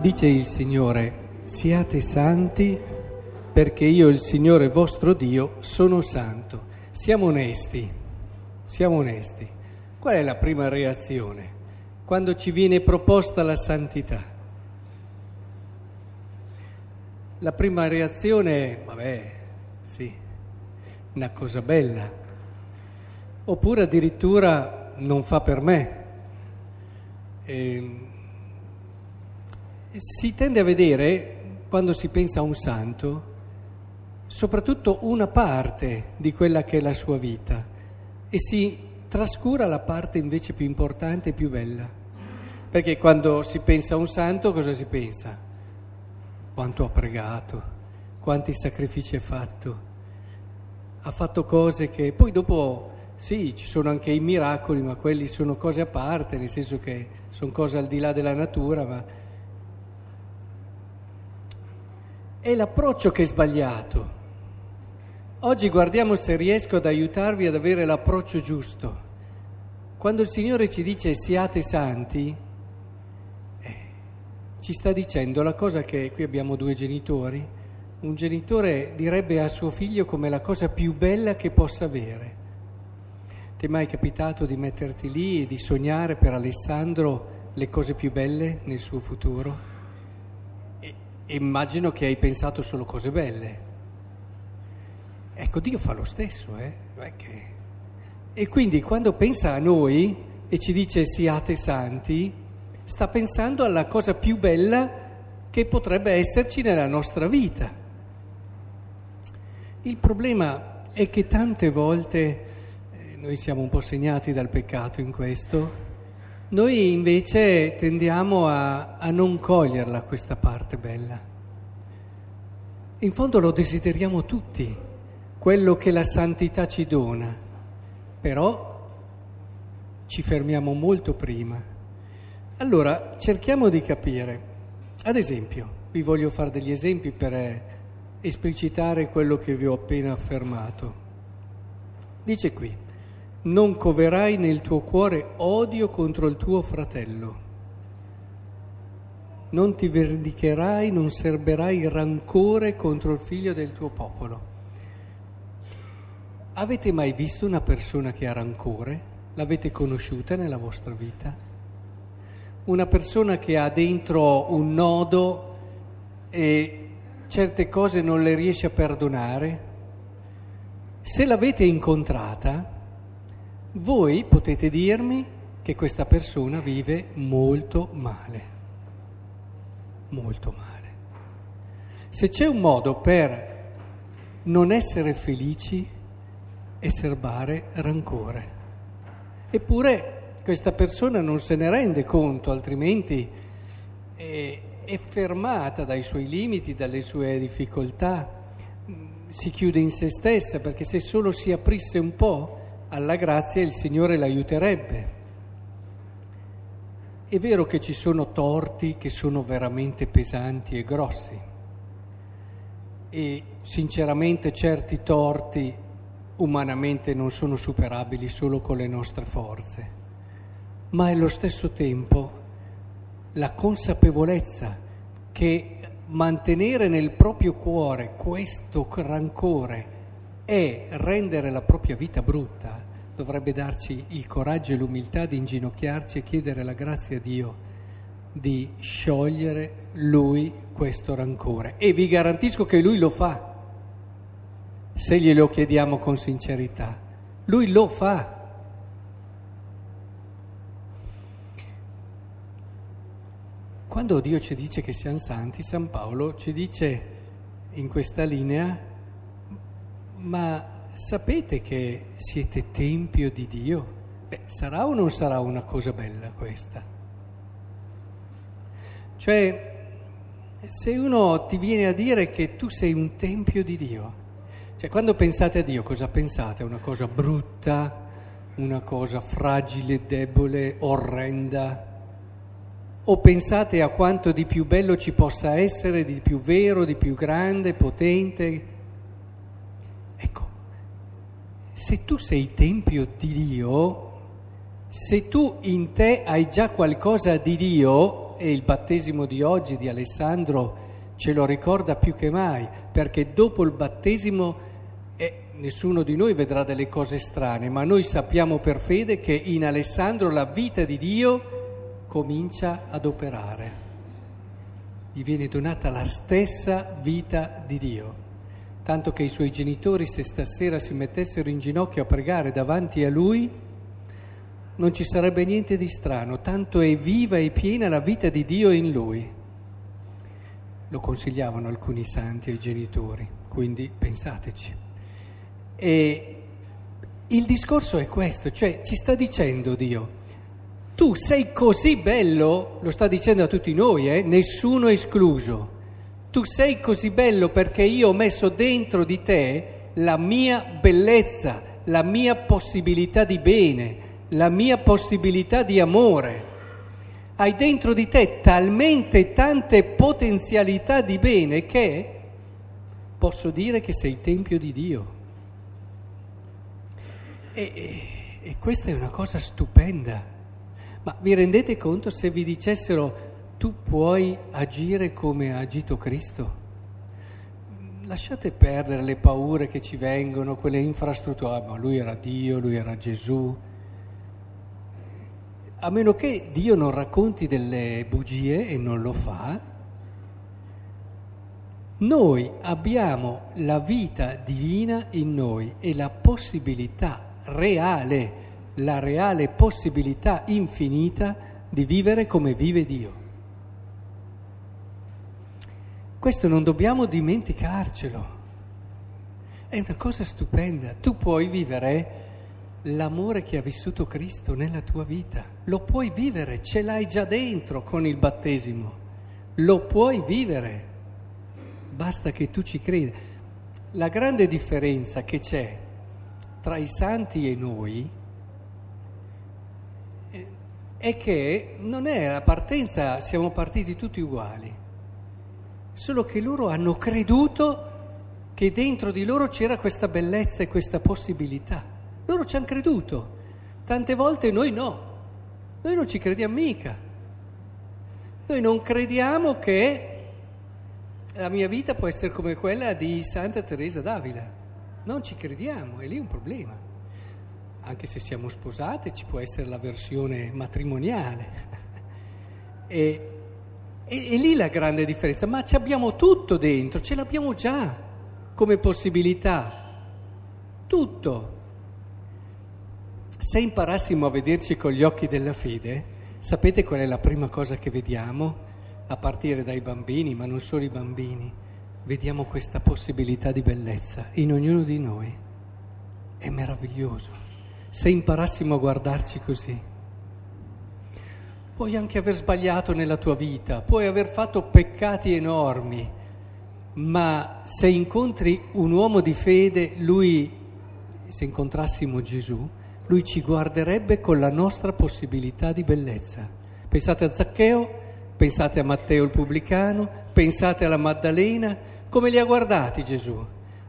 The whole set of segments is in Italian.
Dice il Signore, siate santi perché io, il Signore vostro Dio, sono santo. Siamo onesti, siamo onesti. Qual è la prima reazione? Quando ci viene proposta la santità. La prima reazione è, vabbè, sì, una cosa bella. Oppure addirittura non fa per me. E ehm, si tende a vedere, quando si pensa a un santo, soprattutto una parte di quella che è la sua vita e si trascura la parte invece più importante e più bella. Perché quando si pensa a un santo cosa si pensa? Quanto ha pregato, quanti sacrifici ha fatto, ha fatto cose che poi dopo sì, ci sono anche i miracoli, ma quelli sono cose a parte, nel senso che sono cose al di là della natura, ma è l'approccio che è sbagliato. Oggi guardiamo se riesco ad aiutarvi ad avere l'approccio giusto. Quando il Signore ci dice siate santi, eh, ci sta dicendo la cosa che qui abbiamo due genitori, un genitore direbbe a suo figlio come la cosa più bella che possa avere. Ti è mai capitato di metterti lì e di sognare per Alessandro le cose più belle nel suo futuro? Immagino che hai pensato solo cose belle. Ecco, Dio fa lo stesso, eh? Che... E quindi quando pensa a noi e ci dice siate santi, sta pensando alla cosa più bella che potrebbe esserci nella nostra vita. Il problema è che tante volte, eh, noi siamo un po' segnati dal peccato in questo, noi invece tendiamo a, a non coglierla questa parte bella. In fondo lo desideriamo tutti, quello che la santità ci dona, però ci fermiamo molto prima. Allora cerchiamo di capire. Ad esempio, vi voglio fare degli esempi per esplicitare quello che vi ho appena affermato. Dice qui, non coverai nel tuo cuore odio contro il tuo fratello. Non ti vendicherai, non serberai rancore contro il figlio del tuo popolo. Avete mai visto una persona che ha rancore? L'avete conosciuta nella vostra vita? Una persona che ha dentro un nodo e certe cose non le riesce a perdonare? Se l'avete incontrata, voi potete dirmi che questa persona vive molto male, molto male. Se c'è un modo per non essere felici è serbare rancore. Eppure questa persona non se ne rende conto, altrimenti è, è fermata dai suoi limiti, dalle sue difficoltà, si chiude in se stessa perché se solo si aprisse un po' alla grazia il Signore l'aiuterebbe. È vero che ci sono torti che sono veramente pesanti e grossi e sinceramente certi torti umanamente non sono superabili solo con le nostre forze, ma allo stesso tempo la consapevolezza che mantenere nel proprio cuore questo rancore e rendere la propria vita brutta dovrebbe darci il coraggio e l'umiltà di inginocchiarci e chiedere la grazia a Dio di sciogliere Lui questo rancore. E vi garantisco che Lui lo fa, se glielo chiediamo con sincerità. Lui lo fa. Quando Dio ci dice che siamo santi, San Paolo ci dice in questa linea ma sapete che siete tempio di Dio? Beh, sarà o non sarà una cosa bella questa? Cioè, se uno ti viene a dire che tu sei un tempio di Dio, cioè quando pensate a Dio cosa pensate? Una cosa brutta, una cosa fragile, debole, orrenda? O pensate a quanto di più bello ci possa essere, di più vero, di più grande, potente? Se tu sei tempio di Dio, se tu in te hai già qualcosa di Dio, e il battesimo di oggi di Alessandro ce lo ricorda più che mai, perché dopo il battesimo eh, nessuno di noi vedrà delle cose strane, ma noi sappiamo per fede che in Alessandro la vita di Dio comincia ad operare. Gli viene donata la stessa vita di Dio, tanto che i suoi genitori se stasera si mettessero in ginocchio a pregare davanti a lui, non ci sarebbe niente di strano, tanto è viva e piena la vita di Dio in lui lo consigliavano alcuni santi ai genitori, quindi pensateci. E il discorso è questo, cioè ci sta dicendo Dio, tu sei così bello, lo sta dicendo a tutti noi, eh, nessuno escluso, tu sei così bello perché io ho messo dentro di te la mia bellezza, la mia possibilità di bene, la mia possibilità di amore hai dentro di te talmente tante potenzialità di bene che posso dire che sei tempio di Dio. E, e, questa è una cosa stupenda. Ma vi rendete conto se vi dicessero tu puoi agire come ha agito Cristo? Lasciate perdere le paure che ci vengono, quelle infrastrutture, ah, ma lui era Dio, lui era Gesù a meno che Dio non racconti delle bugie e non lo fa, noi abbiamo la vita divina in noi e la possibilità reale, la reale possibilità infinita di vivere come vive Dio. Questo non dobbiamo dimenticarcelo. È una cosa stupenda. Tu puoi vivere l'amore che ha vissuto Cristo nella tua vita. Lo puoi vivere, ce l'hai già dentro con il battesimo. Lo puoi vivere. Basta che tu ci credi. La grande differenza che c'è tra i santi e noi eh, è che non è la partenza, siamo partiti tutti uguali, solo che loro hanno creduto che dentro di loro c'era questa bellezza e questa possibilità. Loro ci hanno creduto, tante volte noi no, noi non ci crediamo mica. Noi non crediamo che la mia vita può essere come quella di Santa Teresa d'Avila. Non ci crediamo, è lì un problema. Anche se siamo sposate ci può essere la versione matrimoniale. e, e, e lì la grande differenza, ma ci abbiamo tutto dentro, ce l'abbiamo già come possibilità. Tutto. Se imparassimo a vederci con gli occhi della fede, sapete qual è la prima cosa che vediamo? A partire dai bambini, ma non solo i bambini, vediamo questa possibilità di bellezza in ognuno di noi. È meraviglioso. Se imparassimo a guardarci così. Puoi anche aver sbagliato nella tua vita, puoi aver fatto peccati enormi, ma se incontri un uomo di fede, lui, se incontrassimo Gesù, lui ci guarderebbe con la nostra possibilità di bellezza. Pensate a Zaccheo, pensate a Matteo il pubblicano, pensate alla Maddalena, come li ha guardati Gesù?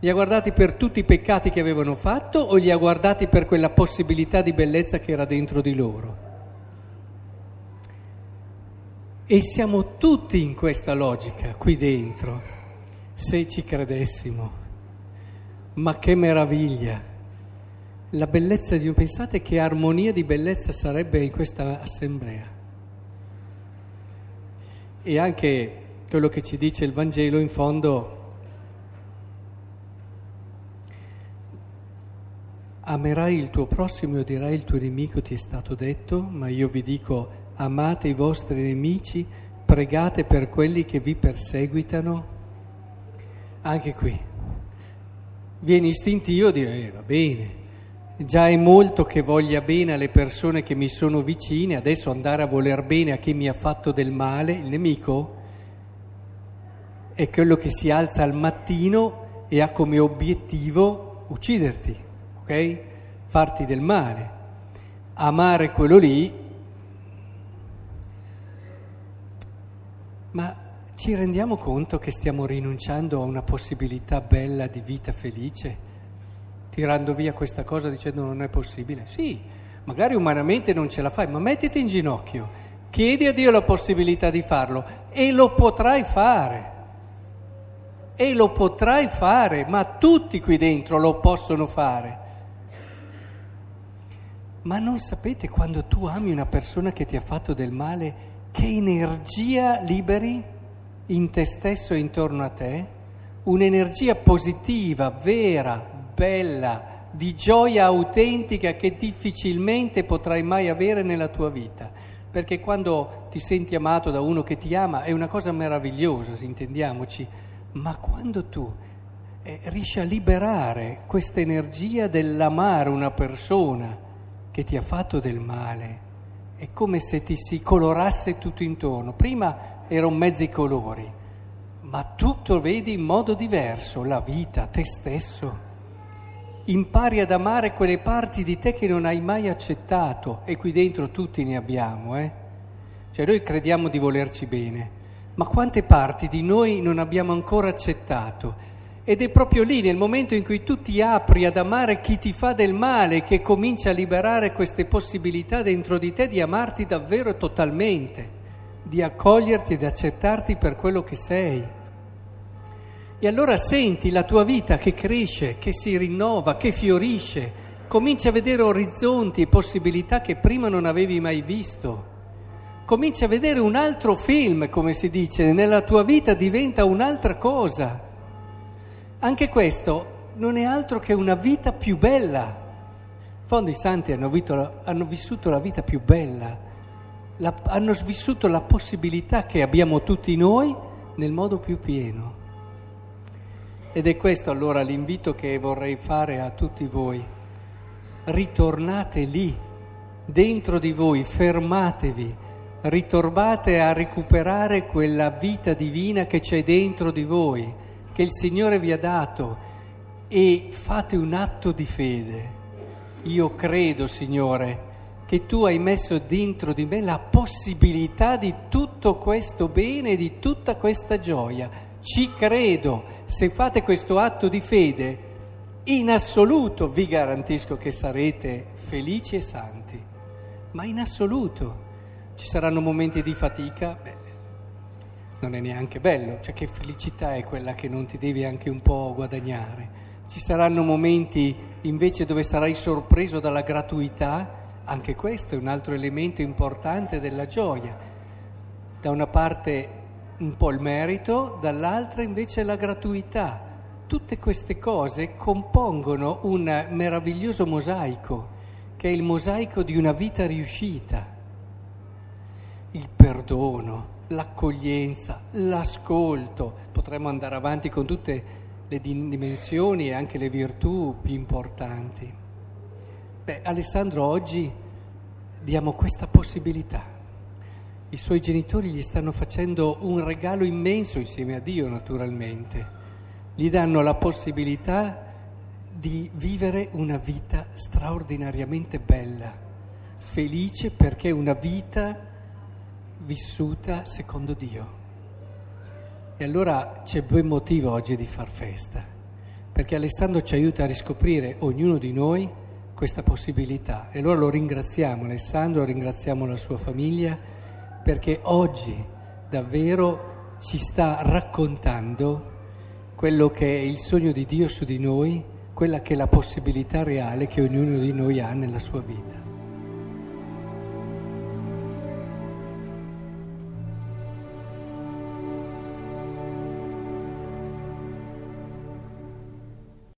Li ha guardati per tutti i peccati che avevano fatto o li ha guardati per quella possibilità di bellezza che era dentro di loro? E siamo tutti in questa logica qui dentro, se ci credessimo. Ma che meraviglia! la bellezza di un... Pensate che armonia di bellezza sarebbe in questa assemblea. E anche quello che ci dice il Vangelo in fondo, amerai il tuo prossimo e odirai il tuo nemico, ti è stato detto, ma io vi dico, amate i vostri nemici, pregate per quelli che vi perseguitano. Anche qui viene istintivo dire, eh, va bene, Già è molto che voglia bene alle persone che mi sono vicine, adesso andare a voler bene a chi mi ha fatto del male, il nemico, è quello che si alza al mattino e ha come obiettivo ucciderti, ok? Farti del male. Amare quello lì, ma ci rendiamo conto che stiamo rinunciando a una possibilità bella di vita felice? tirando via questa cosa dicendo non è possibile. Sì, magari umanamente non ce la fai, ma mettiti in ginocchio Chiedi a Dio la possibilità di farlo e lo potrai fare. E lo potrai fare, ma tutti qui dentro lo possono fare. Ma non sapete quando tu ami una persona che ti ha fatto del male, che energia liberi in te stesso e intorno a te? Un'energia positiva, vera, bella, di gioia autentica che difficilmente potrai mai avere nella tua vita. Perché quando ti senti amato da uno che ti ama è una cosa meravigliosa, intendiamoci, ma quando tu eh, riesci a liberare questa energia dell'amare una persona che ti ha fatto del male, è come se ti si colorasse tutto intorno. Prima erano mezzi colori, ma tutto vedi in modo diverso, la vita, te stesso impari ad amare quelle parti di te che non hai mai accettato e qui dentro tutti ne abbiamo, eh? Cioè noi crediamo di volerci bene, ma quante parti di noi non abbiamo ancora accettato? Ed è proprio lì, nel momento in cui tu ti apri ad amare chi ti fa del male, che comincia a liberare queste possibilità dentro di te di amarti davvero totalmente, di accoglierti ed accettarti per quello che sei. E allora senti la tua vita che cresce, che si rinnova, che fiorisce, cominci a vedere orizzonti e possibilità che prima non avevi mai visto. Cominci a vedere un altro film, come si dice, nella tua vita diventa un'altra cosa. Anche questo non è altro che una vita più bella. In fondo i santi hanno, vito, hanno vissuto la vita più bella, la, hanno vissuto la possibilità che abbiamo tutti noi nel modo più pieno. Ed è questo allora l'invito che vorrei fare a tutti voi. Ritornate lì, dentro di voi, fermatevi, ritornate a recuperare quella vita divina che c'è dentro di voi, che il Signore vi ha dato e fate un atto di fede. Io credo, Signore, che tu hai messo dentro di me la possibilità di tutto questo bene, di tutta questa gioia. Ci credo, se fate questo atto di fede, in assoluto vi garantisco che sarete felici e santi, ma in assoluto ci saranno momenti di fatica, beh, non è neanche bello, cioè che felicità è quella che non ti devi anche un po' guadagnare. Ci saranno momenti invece dove sarai sorpreso dalla gratuità, anche questo è un altro elemento importante della gioia. Da una parte un po' il merito, dall'altra invece la gratuità. Tutte queste cose compongono un meraviglioso mosaico, che è il mosaico di una vita riuscita. Il perdono, l'accoglienza, l'ascolto, potremmo andare avanti con tutte le dimensioni e anche le virtù più importanti. Beh, Alessandro oggi diamo questa possibilità. I suoi genitori gli stanno facendo un regalo immenso insieme a Dio naturalmente, gli danno la possibilità di vivere una vita straordinariamente bella, felice perché una vita vissuta secondo Dio. E allora c'è buon motivo oggi di far festa, perché Alessandro ci aiuta a riscoprire ognuno di noi questa possibilità. E allora lo ringraziamo, Alessandro, ringraziamo la sua famiglia perché oggi davvero ci sta raccontando quello che è il sogno di Dio su di noi, quella che è la possibilità reale che ognuno di noi ha nella sua vita.